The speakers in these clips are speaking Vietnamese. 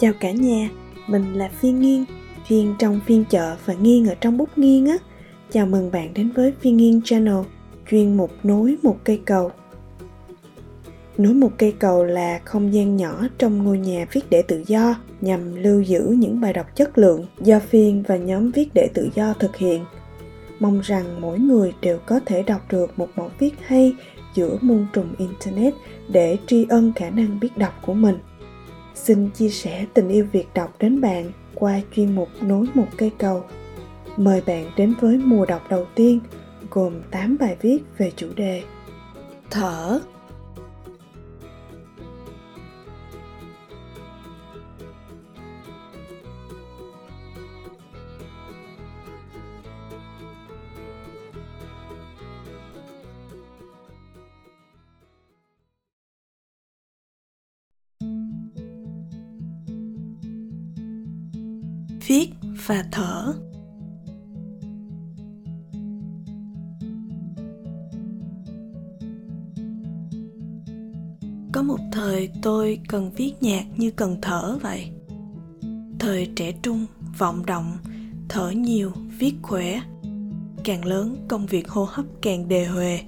Chào cả nhà, mình là Phiên Nghiên, Phiên trong phiên chợ và Nghiên ở trong bút nghiên á. Chào mừng bạn đến với Phiên Nghiên Channel, chuyên mục nối một cây cầu. Nối một cây cầu là không gian nhỏ trong ngôi nhà viết để tự do nhằm lưu giữ những bài đọc chất lượng do Phiên và nhóm viết để tự do thực hiện. Mong rằng mỗi người đều có thể đọc được một mẫu viết hay giữa muôn trùng Internet để tri ân khả năng biết đọc của mình. Xin chia sẻ tình yêu việc đọc đến bạn qua chuyên mục Nối một cây cầu. Mời bạn đến với mùa đọc đầu tiên, gồm 8 bài viết về chủ đề Thở viết và thở. Có một thời tôi cần viết nhạc như cần thở vậy. Thời trẻ trung, vọng động, thở nhiều, viết khỏe. Càng lớn, công việc hô hấp càng đề huề,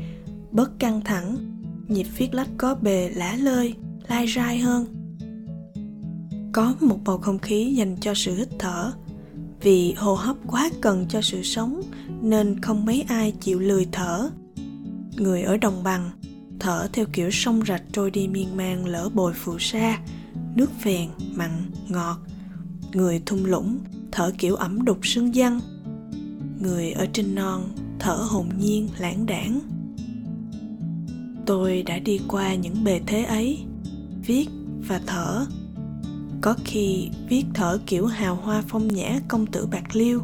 bớt căng thẳng, nhịp viết lách có bề lả lơi, lai rai hơn có một bầu không khí dành cho sự hít thở. Vì hô hấp quá cần cho sự sống, nên không mấy ai chịu lười thở. Người ở đồng bằng thở theo kiểu sông rạch trôi đi miên man lỡ bồi phù sa, nước phèn, mặn, ngọt. Người thung lũng thở kiểu ẩm đục sương dân. Người ở trên non thở hồn nhiên, lãng đảng. Tôi đã đi qua những bề thế ấy, viết và thở có khi viết thở kiểu hào hoa phong nhã công tử bạc liêu.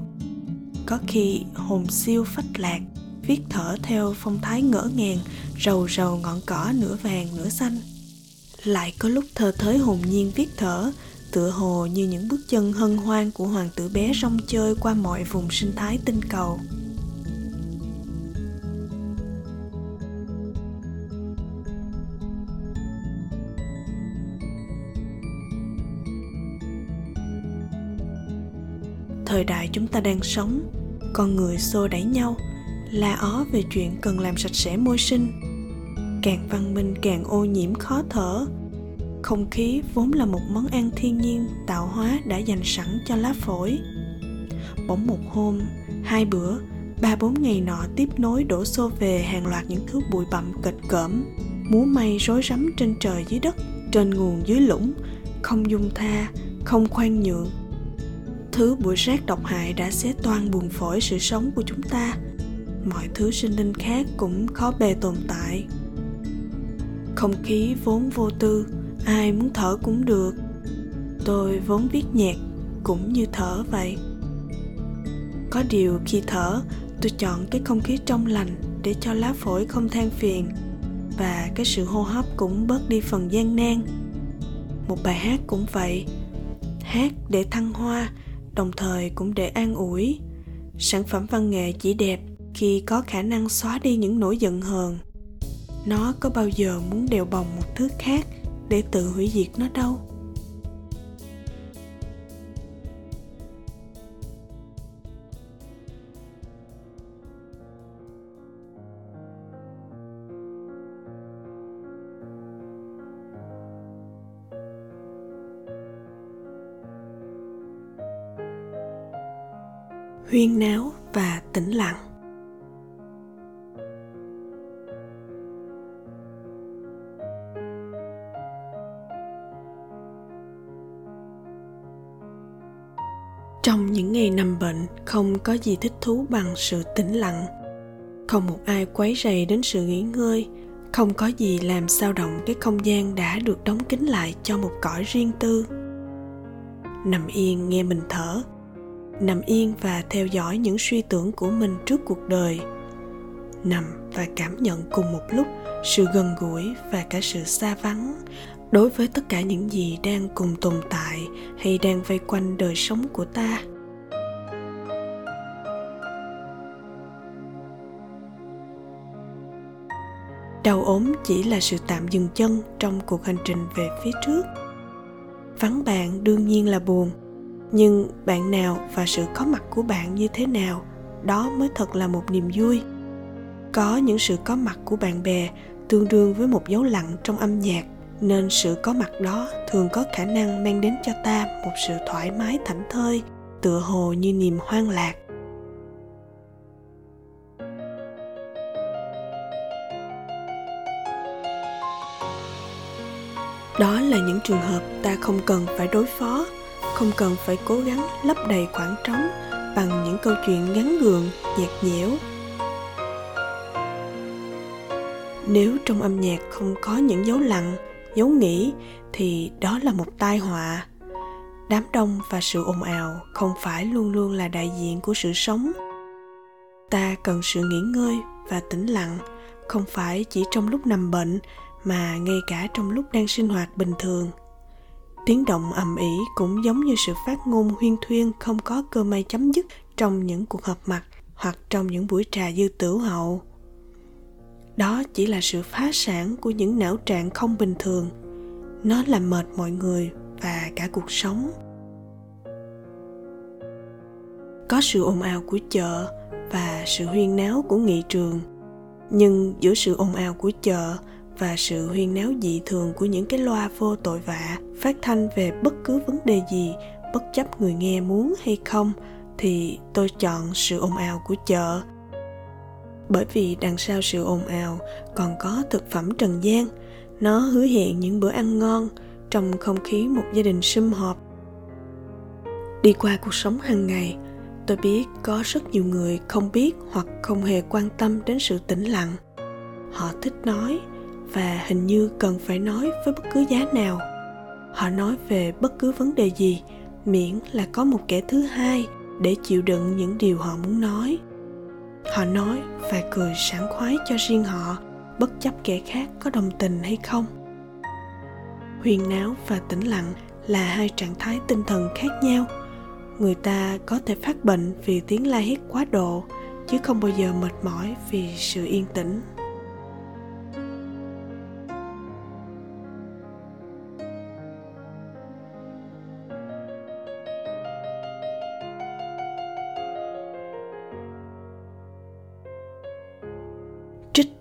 Có khi hồn siêu phách lạc, viết thở theo phong thái ngỡ ngàng, rầu rầu ngọn cỏ nửa vàng nửa xanh. Lại có lúc thơ thới hồn nhiên viết thở, tựa hồ như những bước chân hân hoan của hoàng tử bé rong chơi qua mọi vùng sinh thái tinh cầu. Thời đại chúng ta đang sống, con người xô đẩy nhau, la ó về chuyện cần làm sạch sẽ môi sinh. Càng văn minh càng ô nhiễm khó thở. Không khí vốn là một món ăn thiên nhiên tạo hóa đã dành sẵn cho lá phổi. Bỗng một hôm, hai bữa, ba bốn ngày nọ tiếp nối đổ xô về hàng loạt những thứ bụi bặm, kịch cỡm, múa may rối rắm trên trời dưới đất, trên nguồn dưới lũng, không dung tha, không khoan nhượng thứ bụi rác độc hại đã xé toan buồn phổi sự sống của chúng ta. Mọi thứ sinh linh khác cũng khó bề tồn tại. Không khí vốn vô tư, ai muốn thở cũng được. Tôi vốn viết nhạc cũng như thở vậy. Có điều khi thở, tôi chọn cái không khí trong lành để cho lá phổi không than phiền, và cái sự hô hấp cũng bớt đi phần gian nan. Một bài hát cũng vậy, hát để thăng hoa đồng thời cũng để an ủi. Sản phẩm văn nghệ chỉ đẹp khi có khả năng xóa đi những nỗi giận hờn. Nó có bao giờ muốn đèo bồng một thứ khác để tự hủy diệt nó đâu? Huyên náo và tĩnh lặng. Trong những ngày nằm bệnh, không có gì thích thú bằng sự tĩnh lặng. Không một ai quấy rầy đến sự nghỉ ngơi, không có gì làm sao động cái không gian đã được đóng kín lại cho một cõi riêng tư. Nằm yên nghe mình thở nằm yên và theo dõi những suy tưởng của mình trước cuộc đời. Nằm và cảm nhận cùng một lúc sự gần gũi và cả sự xa vắng đối với tất cả những gì đang cùng tồn tại hay đang vây quanh đời sống của ta. Đau ốm chỉ là sự tạm dừng chân trong cuộc hành trình về phía trước. Vắng bạn đương nhiên là buồn nhưng bạn nào và sự có mặt của bạn như thế nào, đó mới thật là một niềm vui. Có những sự có mặt của bạn bè tương đương với một dấu lặng trong âm nhạc, nên sự có mặt đó thường có khả năng mang đến cho ta một sự thoải mái thảnh thơi, tựa hồ như niềm hoang lạc. Đó là những trường hợp ta không cần phải đối phó không cần phải cố gắng lấp đầy khoảng trống bằng những câu chuyện ngắn gượng nhạt nhẽo. Nếu trong âm nhạc không có những dấu lặng, dấu nghĩ, thì đó là một tai họa. Đám đông và sự ồn ào không phải luôn luôn là đại diện của sự sống. Ta cần sự nghỉ ngơi và tĩnh lặng, không phải chỉ trong lúc nằm bệnh mà ngay cả trong lúc đang sinh hoạt bình thường tiếng động ầm ĩ cũng giống như sự phát ngôn huyên thuyên không có cơ may chấm dứt trong những cuộc họp mặt hoặc trong những buổi trà dư tửu hậu. Đó chỉ là sự phá sản của những não trạng không bình thường. Nó làm mệt mọi người và cả cuộc sống. Có sự ồn ào của chợ và sự huyên náo của nghị trường. Nhưng giữa sự ồn ào của chợ và sự huyên náo dị thường của những cái loa vô tội vạ phát thanh về bất cứ vấn đề gì, bất chấp người nghe muốn hay không, thì tôi chọn sự ồn ào của chợ. Bởi vì đằng sau sự ồn ào còn có thực phẩm trần gian, nó hứa hẹn những bữa ăn ngon trong không khí một gia đình sum họp. Đi qua cuộc sống hàng ngày, tôi biết có rất nhiều người không biết hoặc không hề quan tâm đến sự tĩnh lặng. Họ thích nói và hình như cần phải nói với bất cứ giá nào. Họ nói về bất cứ vấn đề gì, miễn là có một kẻ thứ hai để chịu đựng những điều họ muốn nói. Họ nói và cười sảng khoái cho riêng họ, bất chấp kẻ khác có đồng tình hay không. Huyền náo và tĩnh lặng là hai trạng thái tinh thần khác nhau. Người ta có thể phát bệnh vì tiếng la hét quá độ, chứ không bao giờ mệt mỏi vì sự yên tĩnh.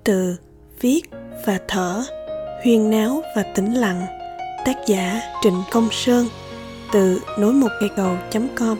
Từ viết và thở, huyên náo và tĩnh lặng. Tác giả trịnh công sơn, từ nối một cây cầu com.